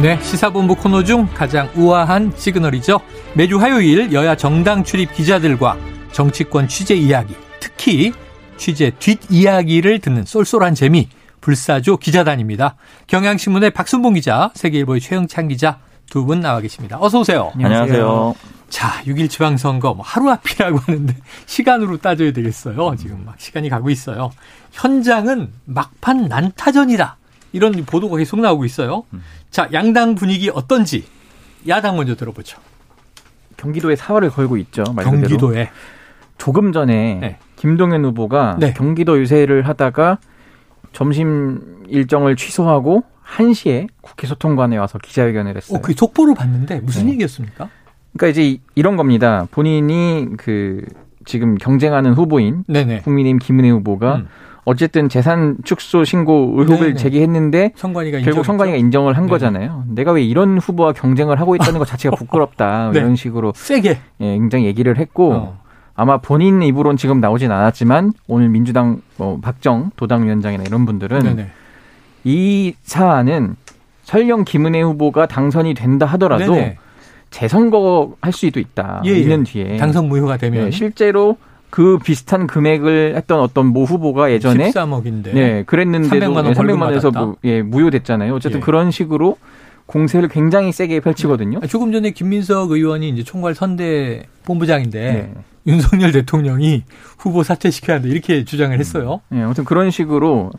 네, 시사본부 코너 중 가장 우아한 시그널이죠. 매주 화요일 여야 정당 출입 기자들과 정치권 취재 이야기, 특히 취재 뒷이야기를 듣는 쏠쏠한 재미, 불사조 기자단입니다. 경향신문의 박순봉 기자, 세계일보의 최영찬 기자 두 분 나와 계십니다. 어서 오세요. 안녕하세요. 자, 6일 지방선거 뭐 하루 앞이라고 하는데 시간으로 따져야 되겠어요. 지금 막 시간이 가고 있어요. 현장은 막판 난타전이다. 이런 보도가 계속 나오고 있어요. 자, 양당 분위기 어떤지 야당 먼저 들어보죠. 경기도에 사활을 걸고 있죠. 말 그대로. 경기도에 조금 전에 네. 김동연 후보가 네. 경기도 유세를 하다가 점심 일정을 취소하고 1시에 국회 소통관에 와서 기자회견을 했어요. 어, 그 속보를 봤는데 무슨 네. 얘기였습니까? 그러니까 이제 이- 이런 겁니다. 본인이 그 지금 경쟁하는 후보인 네네. 국민의힘 김은혜 후보가 음. 어쨌든 재산 축소 신고 의혹을 네네. 제기했는데 선관위가 결국? 선관위가 인정을 한 네네. 거잖아요. 내가 왜 이런 후보와 경쟁을 하고 있다는 것 자체가 부끄럽다. 네. 이런 식으로 세게. 예, 굉장히 얘기를 했고 어. 아마 본인 입으로는 지금 나오진 않았지만 오늘 민주당 뭐 박정 도당위원장이나 이런 분들은 네네. 이 사안은 설령 김은혜 후보가 당선이 된다 하더라도. 재선거 할 수도 있다. 예, 예. 2년 뒤에 당선 무효가 되면 네, 실제로 그 비슷한 금액을 했던 어떤 모 후보가 예전에 13억인데. 네, 그랬는데도 300만 원 예, 벌금 300만 원에서. 무, 예, 무효됐잖아요. 어쨌든 예. 그런 식으로 공세를 굉장히 세게 펼치거든요. 아, 조금 전에 김민석 의원이 이제 총괄 선대 본부장인데 네. 윤석열 대통령이 후보 사퇴시켜야 한다 이렇게 주장을 했어요. 예, 아무튼 그런 식으로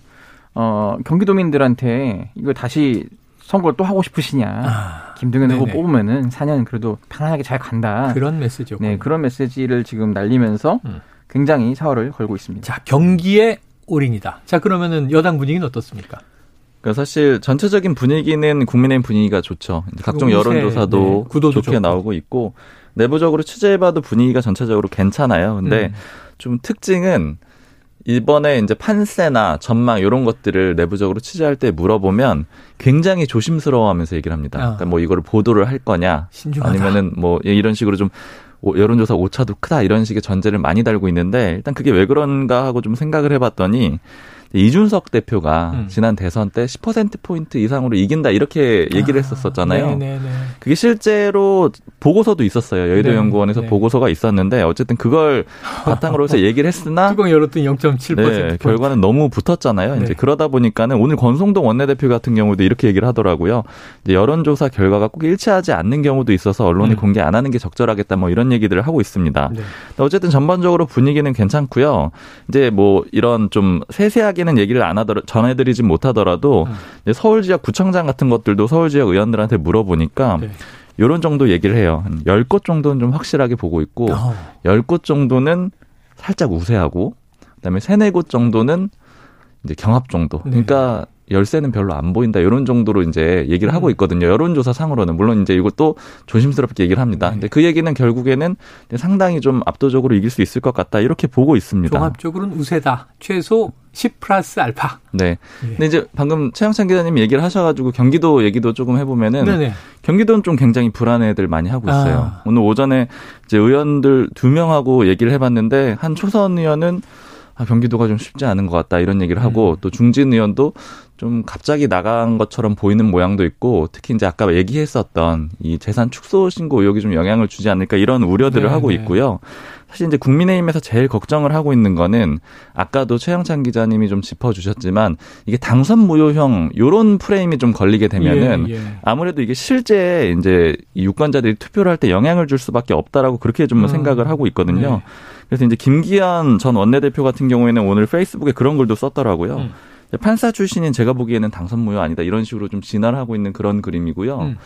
어, 경기도민들한테 이거 다시 선거를 또 하고 싶으시냐. 아, 김동연 후보. 뽑으면은 4년 그래도 편안하게 잘 간다. 그런 메시지였고. 네, 그런 메시지를 지금 날리면서 음. 굉장히 사활을 걸고 있습니다. 자, 경기의 올인이다. 자, 그러면은 여당 분위기는 어떻습니까? 그러니까 사실 전체적인 분위기는 국민의힘 분위기가 좋죠. 각종 여론조사도 네, 구도도 좋게 좋고. 나오고 있고 내부적으로 취재해봐도 분위기가 전체적으로 괜찮아요. 근데 음. 좀 특징은 이번에 이제 판세나 전망 이런 것들을 내부적으로 취재할 때 물어보면 굉장히 조심스러워하면서 얘기를 합니다. 아. 그러니까 뭐 이거를 보도를 할 거냐, 신중하다. 아니면은 뭐 이런 식으로 좀 오- 여론조사 오차도 크다 이런 식의 전제를 많이 달고 있는데 일단 그게 왜 그런가 하고 좀 생각을 해봤더니 이준석 대표가 음. 지난 대선 때 10%포인트 이상으로 이긴다 이렇게 얘기를 했었었잖아요. 네네네. 그게 실제로 보고서도 있었어요. 여의도 네, 연구원에서 네. 보고서가 있었는데 어쨌든 그걸 바탕으로 해서 얘기를 했으나 뚜껑 열었더니 0.7%. 네, 결과는 너무 붙었잖아요. 네. 이제 그러다 보니까는 오늘 권성동 원내대표 같은 경우도 이렇게 얘기를 하더라고요. 이제 여론조사 결과가 꼭 일치하지 않는 경우도 있어서 언론이 음. 공개 안 하는 게 적절하겠다 뭐 이런 얘기들을 하고 있습니다. 네. 어쨌든 전반적으로 분위기는 괜찮고요. 이제 뭐 이런 좀 세세하게 는 얘기를 안 하더라 전해드리진 못하더라도 음. 서울 지역 구청장 같은 것들도 서울 지역 의원들한테 물어보니까 네. 요런 정도 얘기를 해요. 한 10곳 정도는 좀 확실하게 보고 있고 어. 10곳 정도는 살짝 우세하고 그다음에 3, 4곳 정도는 이제 경합 정도. 네. 그러니까 열세는 별로 안 보인다. 이런 정도로 이제 얘기를 하고 음. 있거든요. 여론조사 상으로는. 물론 이제 이것도 조심스럽게 얘기를 합니다. 네. 근데 그 얘기는 결국에는 상당히 좀 압도적으로 이길 수 있을 것 같다. 이렇게 보고 있습니다. 종합적으로는 우세다. 최소 10 플러스 알파. 네. 예. 근데 이제 방금 최영찬 기자님 얘기를 하셔가지고 경기도 얘기도 조금 해보면은 네네. 경기도는 좀 굉장히 불안해들 많이 하고 있어요. 아. 오늘 오전에 이제 의원들 두 명하고 얘기를 해봤는데 한 초선 의원은 아, 경기도가 좀 쉽지 않은 것 같다 이런 얘기를 하고 음. 또 중진 의원도 좀 갑자기 나간 것처럼 보이는 모양도 있고 특히 이제 아까 얘기했었던 이 재산 축소 신고 의혹이 좀 영향을 주지 않을까 이런 우려들을 네, 하고 네. 있고요. 사실 이제 국민의힘에서 제일 걱정을 하고 있는 거는 아까도 최영찬 기자님이 좀 짚어주셨지만 이게 당선 무효형 요런 프레임이 좀 걸리게 되면은 예, 예. 아무래도 이게 실제 이제 이 유권자들이 투표를 할 때 영향을 줄 수밖에 없다라고 그렇게 좀 음. 생각을 하고 있거든요. 네. 그래서 이제 김기현 전 원내대표 같은 경우에는 오늘 페이스북에 그런 글도 썼더라고요. 음. 판사 출신인 제가 보기에는 당선 무효 아니다 이런 식으로 좀 진화를 하고 있는 그런 그림이고요. 음.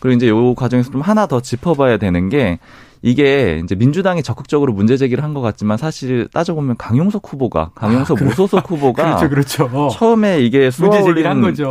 그리고 이제 요 과정에서 좀 하나 더 짚어봐야 되는 게 이게 이제 민주당이 적극적으로 문제 제기를 한 것 같지만 사실 따져보면 강용석 후보가 강용석 아, 무소속 후보가 그렇죠, 그렇죠. 처음에 이게 쏘아올린.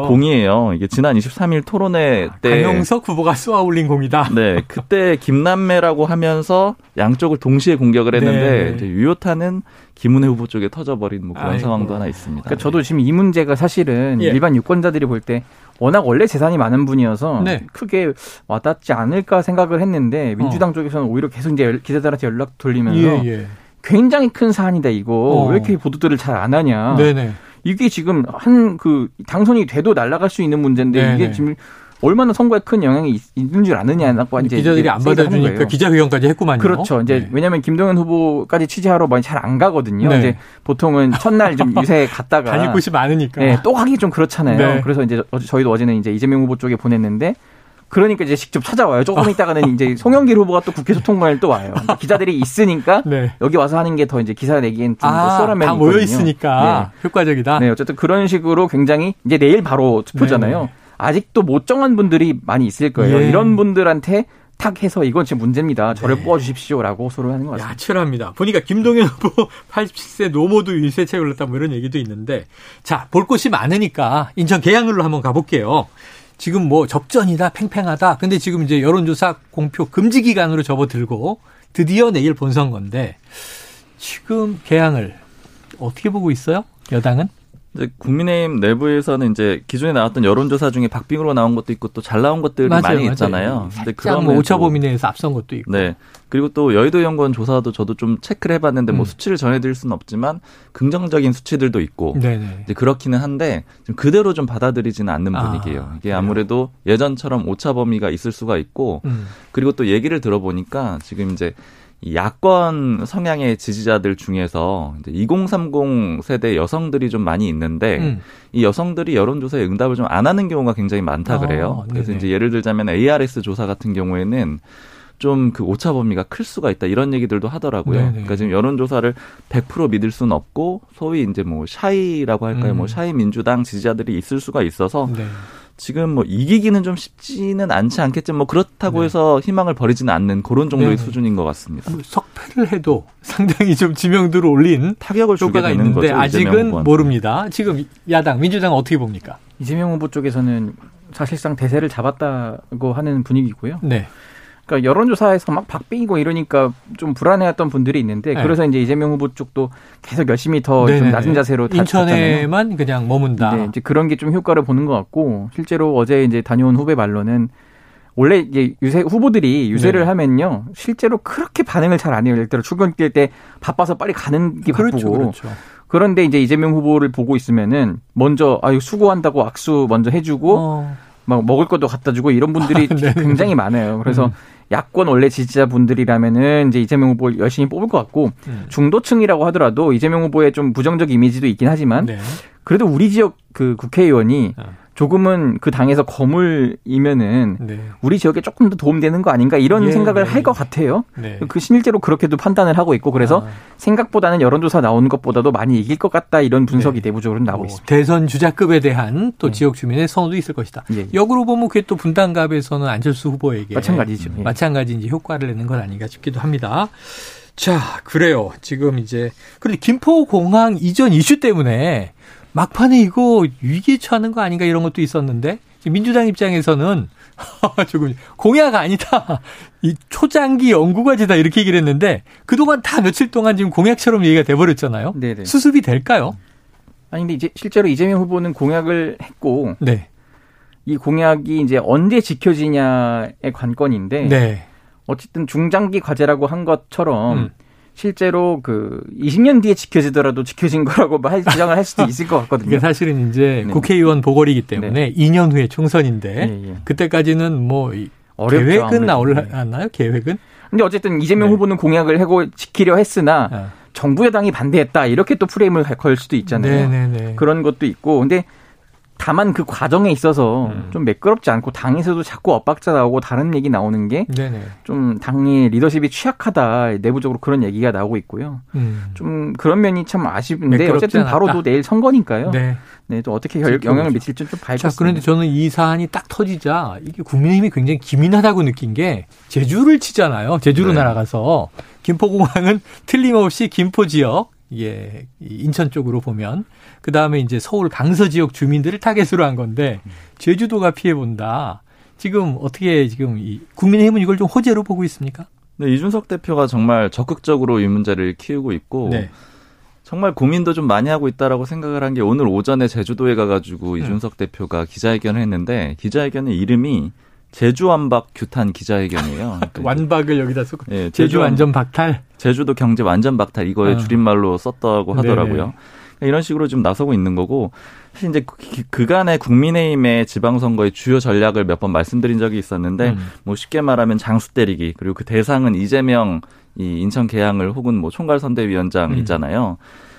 공이에요. 이게 지난 23일 토론회 때 강용석 후보가 쏘아 올린 공이다. 네, 그때 김남매라고 하면서 양쪽을 동시에 공격을 했는데 네. 이제 유효타는 김은혜 후보 쪽에 터져버린 뭐 그런 아이고. 상황도 하나 있습니다. 그러니까 저도 지금 이 문제가 사실은 예. 일반 유권자들이 볼때 워낙 원래 재산이 많은 분이어서 네. 크게 와닿지 않을까 생각을 했는데 민주당 쪽에서는 오히려 계속 이제 연- 기자들한테 연락 돌리면서 예, 예. 굉장히 큰 사안이다 이거 어. 왜 이렇게 보도들을 잘 안 하냐 네네. 이게 지금 한 그 당선이 돼도 날아갈 수 있는 문제인데 네네. 이게 지금 얼마나 선거에 큰 영향이 있- 있는 줄 아느냐고 이제 기자들이 안 받아주니까. 기자회견까지 했구만요. 그렇죠. 이제 네. 왜냐하면 김동연 후보까지 취재하러 많이 잘 안 가거든요. 네. 이제 보통은 첫날 좀 유세 갔다가 다닐 곳이 많으니까. 네, 또 가기 좀 그렇잖아요. 네. 그래서 이제 어제 저희도 어제는 이제 이재명 후보 쪽에 보냈는데 그러니까 이제 직접 찾아와요. 조금 있다가는 이제 송영길 후보가 또 국회 소통관을 또 와요. 기자들이 있으니까 네. 여기 와서 하는 게 더 이제 기사 내기엔 좀더 아, 수월한 면이 다 모여. 있으니까 효과적이다. 네. 네, 어쨌든 그런 식으로 굉장히 이제 내일 바로 투표잖아요. 네. 아직도 못 정한 분들이 많이 있을 거예요. 예. 이런 분들한테 탁 해서 이건 지금 문제입니다. 저를 네. 뽑아주십시오라고 소를 하는 것 같습니다. 야, 치열합니다. 보니까 김동연 후보 87세 노모도 일세체 걸렸다 뭐 이런 얘기도 있는데 자, 볼 곳이 많으니까 인천 계양을로 한번 가볼게요. 지금 뭐 접전이다, 팽팽하다. 근데 지금 이제 여론조사 공표 금지 기간으로 접어들고 드디어 내일 본선 건데 지금 계양을 어떻게 보고 있어요? 여당은? 이제 국민의힘 내부에서는 이제 기존에 나왔던 여론조사 중에 박빙으로 나온 것도 있고 또 잘 나온 것들이 많이 있잖아요. 근데 살짝 뭐 오차 범위 내에서 앞선 것도 있고. 네. 그리고 또 여의도 연구원 조사도 저도 좀 체크를 해봤는데 뭐 음. 수치를 전해드릴 수는 없지만 긍정적인 수치들도 있고 네네. 이제 그렇기는 한데 좀 그대로 좀 받아들이지는 않는 아, 분위기예요. 이게? 아무래도 예전처럼 오차 범위가 있을 수가 있고 음. 그리고 또 얘기를 들어보니까 지금 이제 이 야권 성향의 지지자들 중에서 이제 2030 세대 여성들이 좀 많이 있는데 음. 이 여성들이 여론조사에 응답을 좀 안 하는 경우가 굉장히 많다 아, 그래요. 그래서 네네. 이제 예를 들자면 ARS 조사 같은 경우에는 좀 그 오차 범위가 클 수가 있다 이런 얘기들도 하더라고요. 네네. 그러니까 지금 여론조사를 100% 믿을 수는 없고 소위 이제 뭐 샤이라고 할까요? 음. 뭐 샤이 민주당 지지자들이 있을 수가 있어서 네. 지금 뭐 이기기는 좀 쉽지는 않지 않겠지만 뭐 그렇다고 네. 해서 희망을 버리지는 않는 그런 정도의 네네. 수준인 것 같습니다. 뭐 석패를 해도 상당히 좀 지명도를 올린 타격을 주게 되는 있는데 거죠. 이재명 아직은 후보한테. 모릅니다. 지금 야당 민주당 은 어떻게 봅니까? 이재명 후보 쪽에서는 사실상 대세를 잡았다고 하는 분위기고요. 네. 그러니까 여론조사에서 막 박빙이고 이러니까 좀 불안해했던 분들이 있는데 네. 그래서 이제 이재명 후보 쪽도 계속 열심히 더 좀. 낮은 자세로 다. 인천에만 그냥 머문다. 네, 이제 그런 게 좀 효과를 보는 것 같고 실제로 어제 이제 다녀온 후배 말로는 원래 이제 유세 후보들이 유세를 네. 하면요 실제로 그렇게 반응을 잘 안 해요. 예를 들어 출근길 때 바빠서 빨리 가는 게 바쁘고 그렇죠, 그렇죠. 그런데 이제 이재명 후보를 보고 있으면은 먼저 아유 수고한다고 악수 먼저 해주고 어, 막 먹을 것도 갖다 주고 이런 분들이 네. 굉장히 많아요. 그래서 음. 야권 원래 지지자분들이라면은 이제 이재명 후보 열심히 뽑을 것 같고 음. 중도층이라고 하더라도 이재명 후보의 좀 부정적 이미지도 있긴 하지만 네. 그래도 우리 지역 그 국회의원이 어. 조금은 그 당에서 거물이면은 네. 우리 지역에 조금 더 도움되는 거 아닌가 이런 예, 생각을 네. 할것 같아요. 네. 그 실제로 그렇게도 판단을 하고 있고 그래서 아. 생각보다는 여론조사 나오는 것보다도 많이 이길 것 같다 이런 분석이 네. 내부적으로 나오고 뭐 있습니다. 대선 주자급에 대한 또 네. 지역 주민의 선호도 있을 것이다. 예, 예. 역으로 보면 그게 또 분당갑에서는 안철수 후보에게 마찬가지죠. 예. 마찬가지 이제 효과를 내는 건 아닌가 싶기도 합니다. 자, 그래요. 지금 이제 그런데 김포공항 이전 이슈 때문에 막판에 이거 위기에 처하는 거 아닌가 이런 것도 있었는데 민주당 입장에서는 조금 공약 아니다. 이 초장기 연구과제다 이렇게 얘기를 했는데 그동안 다 며칠 동안 지금 공약처럼 얘기가 돼버렸잖아요. 네네. 수습이 될까요? 아니 근데 이제 실제로 이재명 후보는 공약을 했고 네. 이 공약이 이제 언제 지켜지냐의 관건인데 네. 어쨌든 중장기 과제라고 한 것처럼 음. 실제로 그 20년 뒤에 지켜지더라도 지켜진 거라고 뭐할 주장을 할 수도 있을 것 같거든요. 이게 사실은 이제 네. 국회의원 보궐이기 때문에 2년 후에 총선인데 예, 예. 그때까지는 뭐 이- 어렵죠, 계획은 아무래도. 나올라나요? 계획은? 근데 어쨌든 이재명 네. 후보는 공약을 하고 지키려 했으나 아. 정부 여당이 반대했다 이렇게 또 프레임을 걸 수도 있잖아요. 네네네. 그런 것도 있고 근데 다만 그 과정에 있어서 음. 좀 매끄럽지 않고 당에서도 자꾸 엇박자 나오고 다른 얘기 나오는 게. 좀 당의 리더십이 취약하다 내부적으로 그런 얘기가 나오고 있고요. 음. 좀 그런 면이 참 매끄럽지 어쨌든 바로 않았다. 또 내일 선거니까요. 네, 네. 또 어떻게 결. 영향을 미칠지 좀 자, 봐야겠습니다. 그런데 저는 이 사안이 딱 터지자 이게 국민의힘이 굉장히 기민하다고 느낀 게 제주를 치잖아요. 제주로 네. 날아가서 김포공항은 틀림없이 김포 지역, 예, 이 인천 쪽으로 보면 그 다음에 이제 서울 강서 지역 주민들을 타겟으로 한 건데 제주도가 피해 본다. 지금 어떻게 지금 이 국민의힘은 이걸 좀 호재로 보고 있습니까? 네, 이준석 대표가 정말 적극적으로 이 문제를 키우고 있고 네. 정말 고민도 좀 많이 하고 있다라고 생각을 한 게 오늘 오전에 제주도에 가가지고 음. 이준석 대표가 기자회견을 했는데 기자회견의 이름이 제주 완박 규탄 기자회견이에요. 그러니까 완박을 여기다 쓰고 예, 제주 제주 완전 박탈. 제주도 경제 완전 박탈 이거의 아. 줄임말로 썼다고 하더라고요. 네네. 이런 식으로 좀 나서고 있는 거고 사실 이제 그- 그간의 국민의힘의 지방선거의 주요 전략을 몇 번 말씀드린 적이 있었는데 음. 뭐 쉽게 말하면 장수 때리기 그리고 그 대상은 이재명 이 인천 계양을 혹은 뭐 총괄 선대위원장 음. 있잖아요.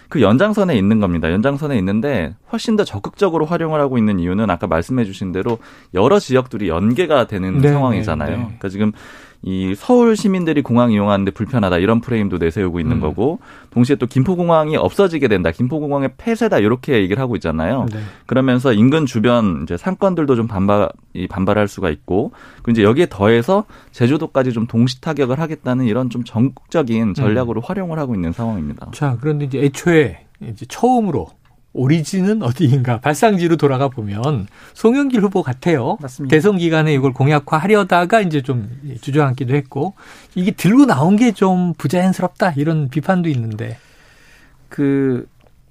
그 연장선에 있는 겁니다. 연장선에 있는데 훨씬 더 적극적으로 활용을 하고 있는 이유는 아까 말씀해 주신 대로 여러 지역들이 연계가 되는 네, 상황이잖아요. 네, 네. 그러니까 지금 이 서울 시민들이 공항 이용하는데 불편하다 이런 프레임도 내세우고 있는 음. 거고 동시에 또 김포공항이 없어지게 된다. 김포공항의 폐쇄다 이렇게 얘기를 하고 있잖아요. 네. 그러면서 인근 주변 이제 상권들도 좀 반발 이 반발할 수가 있고 그 이제 여기에 더해서 제주도까지 좀 동시 타격을 하겠다는 이런 좀 전국적인 전략으로 활용을 하고 있는 상황입니다. 자, 그런데 이제 애초에 이제 처음으로 오리진은 어디인가 발상지로 돌아가 보면 송영길 후보 같아요. 맞습니다. 대선 기간에 이걸 공약화하려다가 이제 좀 주저앉기도 했고 이게 들고 나온 게 좀 부자연스럽다 이런 비판도 있는데 그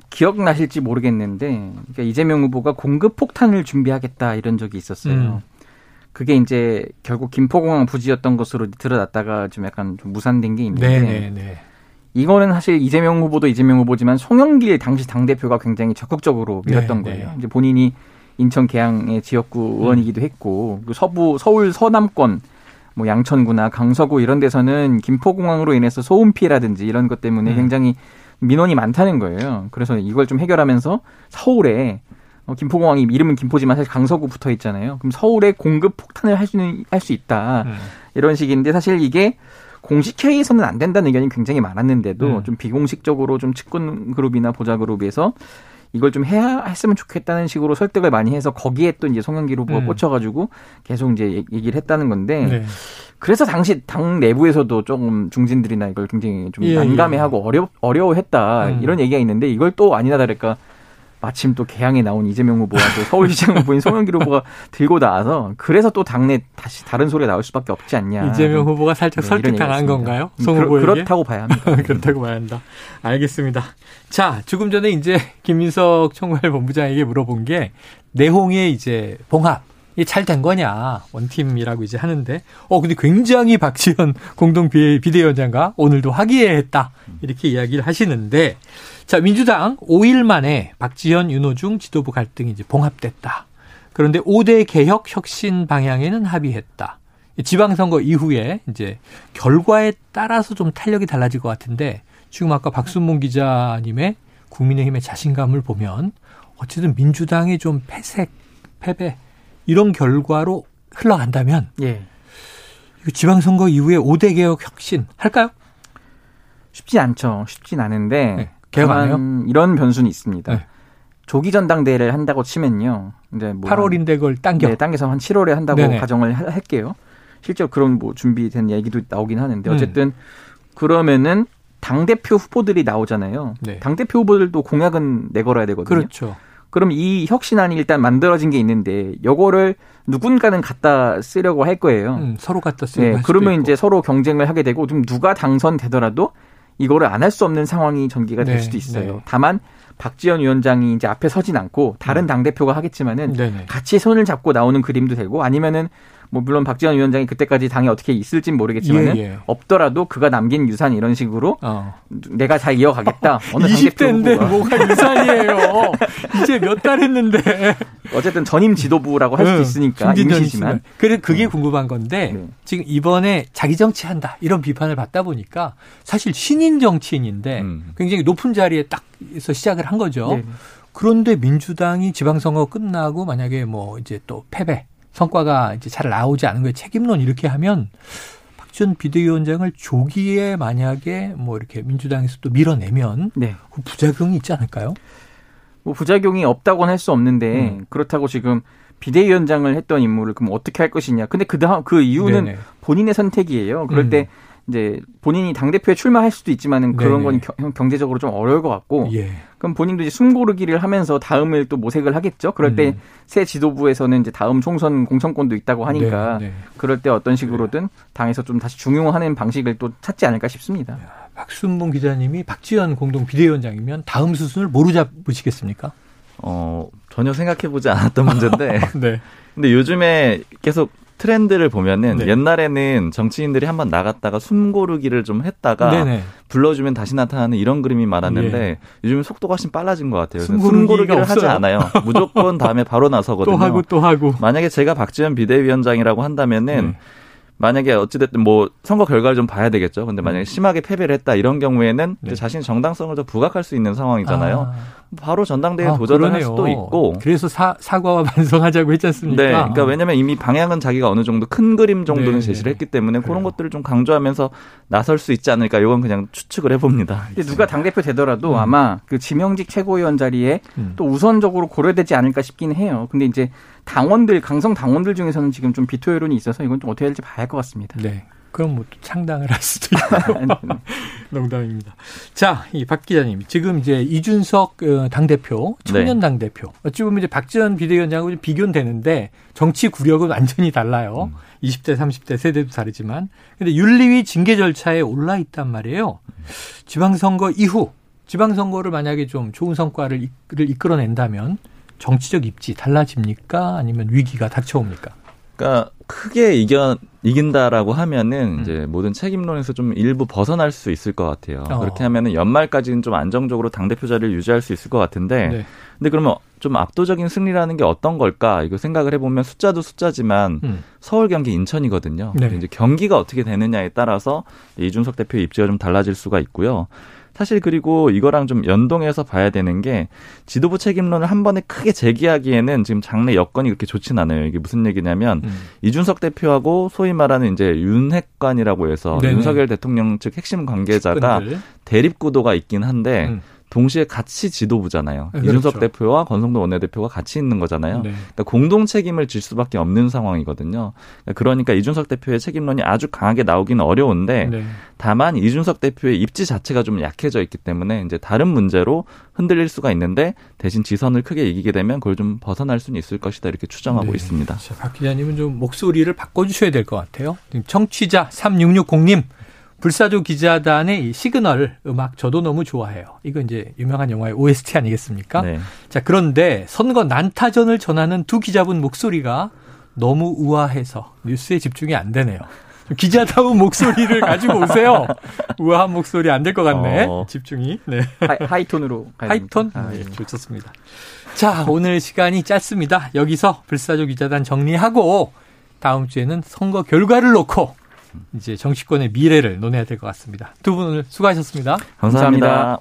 기억나실지 모르겠는데 그러니까 이재명 후보가 공급 폭탄을 준비하겠다 이런 적이 있었어요. 음. 그게 이제 결국 김포공항 부지였던 것으로 드러났다가 좀 약간 좀 무산된 게 있는데 네네네. 이거는 사실 이재명 후보도 이재명 후보지만 송영길 당시 당 대표가 굉장히 적극적으로 밀었던 네, 거예요. 네. 이제 본인이 인천 계양의 지역구 의원이기도 했고 그 서부 서울 서남권 뭐 양천구나 강서구 이런 데서는 김포공항으로 인해서 소음 피해라든지 이런 것 때문에 음. 굉장히 민원이 많다는 거예요. 그래서 이걸 좀 해결하면서 서울에 어, 김포공항이 이름은 김포지만 사실 강서구 붙어 있잖아요. 그럼 서울에 공급 폭탄을 할 수는 할 수 있다. 음. 이런 식인데 사실 이게 공식 회의에서는 안 된다는 의견이 굉장히 많았는데도 음. 좀 비공식적으로 좀 측근 그룹이나 보좌 그룹에서 이걸 좀 해야 했으면 좋겠다는 식으로 설득을 많이 해서 거기에 또 이제 송영길 후보가 음. 꽂혀가지고 계속 이제 얘기를 했다는 건데 네. 그래서 당시 당 내부에서도 조금 중진들이나 이걸 굉장히 좀 예, 난감해하고 어려 어려워했다 음. 이런 얘기가 있는데 이걸 또 아니나 다를까 마침 또 개항에 나온 이재명 후보와 또 서울시장 후보인 송영길 후보가 들고 나와서 그래서 또 당내 다시 다른 소리가 나올 수밖에 없지 않냐. 이재명 후보가 살짝 네, 설득당한 건가요? 있습니다. 송 그렇- 후보에게? 그렇다고 봐야 합니다. 그렇다고 봐야 한다. 알겠습니다. 자, 조금 전에 이제 김민석 총괄본부장에게 물어본 게 내홍의 이제 봉합. 이게 잘된 거냐? 원팀이라고 이제 하는데. 어 근데 굉장히 박지원 공동 비- 비대위원장과 오늘도 화기애애했다. 이렇게 이야기를 하시는데. 자 민주당 5일 만에 박지원 윤호중 지도부 갈등이 이제 봉합됐다. 그런데 5대 개혁 혁신 방향에는 합의했다. 지방선거 이후에 이제 결과에 따라서 좀 탄력이 달라질 것 같은데 지금 아까 박순봉 기자님의 국민의힘의 자신감을 보면 어쨌든 민주당이 좀 패색, 패배 이런 결과로 흘러간다면 예. 지방선거 이후에 5대 개혁 혁신 할까요? 쉽지 않죠. 쉽진 않은데 네. 개혁 안 이런 변수는 있습니다. 네. 조기 전당대회를 한다고 치면요. 이제 뭐 8월인데 그걸 당겨. 네, 당겨서 한 7월에 한다고 네네. 가정을 하- 할게요. 실제로 그런 뭐 준비된 얘기도 나오긴 하는데 음. 어쨌든 그러면은 당 대표 후보들이 나오잖아요. 네. 당 대표 후보들도 공약은 내걸어야 되거든요. 그렇죠. 그럼 이 혁신안이 일단 만들어진 게 있는데 요거를 누군가는 갖다 쓰려고 할 거예요. 음, 서로 갖다 쓰고 네, 그러면 있고. 이제 서로 경쟁을 하게 되고 좀 누가 당선되더라도 이거를 안 할 수 없는 상황이 전개가 될 네, 수도 있어요. 네. 다만 박지원 위원장이 이제 앞에 서진 않고 다른 당 대표가 하겠지만은 네네. 같이 손을 잡고 나오는 그림도 되고 아니면은 뭐 물론 박지원 위원장이 그때까지 당에 어떻게 있을진 모르겠지만은 예, 예. 없더라도 그가 남긴 유산 이런 식으로 어. 내가 잘 이어가겠다. 어느 당 대표 20대인데 후보가 뭐가 유산이에요. 이제 몇 달 했는데. 어쨌든 전임 지도부라고 할 수도 응, 있으니까 김진전 임시지만. 그래 그게 궁금한 건데 네. 지금 이번에 자기 정치한다 이런 비판을 받다 보니까 사실 신인 정치인인데 음. 굉장히 높은 자리에 딱서 시작을 한 거죠. 네. 그런데 민주당이 지방선거 끝나고 만약에 뭐 이제 또 패배 성과가 이제 잘 나오지 않은 거에 책임론 이렇게 하면 박지원 비대위원장을 조기에 만약에 뭐 이렇게 민주당에서 또 밀어내면 네. 그 부작용이 있지 않을까요? 뭐 부작용이 없다고는 할 수 없는데 음. 그렇다고 지금 비대위원장을 했던 인물을 그럼 어떻게 할 것이냐. 근데 그 다음 그 이유는 네네. 본인의 선택이에요. 그럴 음. 때 이제 본인이 당 대표에 출마할 수도 있지만은 그런 네네. 건 경- 경제적으로 좀 어려울 것 같고 예. 그럼 본인도 이제 숨고르기를 하면서 다음을 또 모색을 하겠죠. 그럴 때 음. 새 지도부에서는 이제 다음 총선 공천권도 있다고 하니까 네, 네. 그럴 때 어떤 식으로든 당에서 좀 다시 중용하는 방식을 또 찾지 않을까 싶습니다. 박순봉 기자님이 박지원 공동 비대위원장이면 다음 수순을 뭐로 잡으시겠습니까? 어, 전혀 생각해 보지 않았던 문제인데. 네. 근데 요즘에 계속 트렌드를 보면은 네. 옛날에는 정치인들이 한번 나갔다가 숨고르기를 좀 했다가 네네. 불러주면 다시 나타나는 이런 그림이 많았는데 예. 요즘은 속도가 훨씬 빨라진 것 같아요. 숨고르기를 하지. 않아요. 무조건 다음에 바로 나서거든요. 또 하고 또 하고. 만약에 제가 박지원 비대위원장이라고 한다면은 네. 만약에 어찌됐든 뭐 선거 결과를 좀 봐야 되겠죠. 근데 만약에 심하게 패배를 했다 이런 경우에는 음. 네. 자신의 정당성을 더 부각할 수 있는 상황이잖아요. 바로 전당대회에 아, 도전을 할 그러네요. 수도 있고. 그래서 사, 사과와 반성하자고 했지 않습니까? 네, 그러니까 왜냐면 이미 방향은 자기가 어느 정도 큰 그림 정도는 네, 제시를 네. 했기 때문에 그래요. 그런 것들을 좀 강조하면서 나설 수 있지 않을까. 이건 그냥 추측을 해봅니다. 근데 누가 당 대표 되더라도 음. 아마 그 지명직 최고위원 자리에 음. 또 우선적으로 고려되지 않을까 싶긴 해요. 근데 이제 당원들 강성 당원들 중에서는 지금 좀 비토 여론이 있어서 이건 좀 어떻게 할지 봐야 할 것 같습니다. 네. 그럼 뭐또 창당을 할 수도 있고. 농담입니다. 자, 이 박 기자님. 지금 이제 이준석 어, 당대표, 청년 당대표. 어찌 보면 이제 박지원 비대위원장하고 좀 비교는 되는데 정치 구력은 완전히 달라요. 20대, 30대 세대도 다르지만. 근데 윤리위 징계 절차에 올라 있단 말이에요. 지방선거 이후 지방선거를 만약에 좀 좋은 성과를 이- 이끌어낸다면 정치적 입지 달라집니까? 아니면 위기가 닥쳐옵니까? 그러니까 크게 이겨 이긴다라고 하면은 음. 이제 모든 책임론에서 좀 일부 벗어날 수 있을 것 같아요. 어. 그렇게 하면은 연말까지는 좀 안정적으로 당 대표 자리를 유지할 수 있을 것 같은데, 네. 근데 그러면 좀 압도적인 승리라는 게 어떤 걸까? 이거 생각을 해보면 숫자도 숫자지만 음. 서울, 경기, 인천이거든요. 네. 이제 경기가 어떻게 되느냐에 따라서 이준석 대표의 입지가 좀 달라질 수가 있고요. 사실 그리고 이거랑 좀 연동해서 봐야 되는 게 지도부 책임론을 한 번에 크게 제기하기에는 지금 장래 여건이 그렇게 좋진 않아요. 이게 무슨 얘기냐면 음. 이준석 대표하고 소위 말하는 이제 윤핵관이라고 해서 네네. 윤석열 대통령 측 핵심 관계자가. 대립 구도가 있긴 한데 음. 동시에 같이 지도부잖아요. 네, 이준석 그렇죠. 대표와 권성동 원내대표가 같이 있는 거잖아요. 네. 그러니까 공동 책임을 질 수밖에 없는 상황이거든요. 그러니까 이준석 대표의 책임론이 아주 강하게 나오기는 어려운데 네. 다만 이준석 대표의 입지 자체가 좀 약해져 있기 때문에 이제 다른 문제로 흔들릴 수가 있는데 대신 지선을 크게 이기게 되면 그걸 좀 벗어날 수는 있을 것이다 이렇게 추정하고 네. 있습니다. 자, 박 기자님은 좀 목소리를 바꿔주셔야 될 것 같아요. 청취자 3660님, 불사조 기자단의 이 시그널 음악 저도 너무 좋아해요. 이거 이제 유명한 영화의 OST 아니겠습니까? 네. 자, 그런데 선거 난타전을 전하는 두 기자분 목소리가 너무 우아해서 뉴스에 집중이 안 되네요. 좀 기자다운 목소리를 가지고 오세요. 우아한 목소리 안 될 것 같네. 어. 집중이. 네. high, high tone으로 가야 high tone? 아, 네, 예. 좋습니다. 자, 오늘 시간이 짧습니다. 여기서 불사조 기자단 정리하고 다음 주에는 선거 결과를 놓고 이제 정치권의 미래를 논해야 될 것 같습니다. 두 분 오늘 수고하셨습니다. 감사합니다. 감사합니다.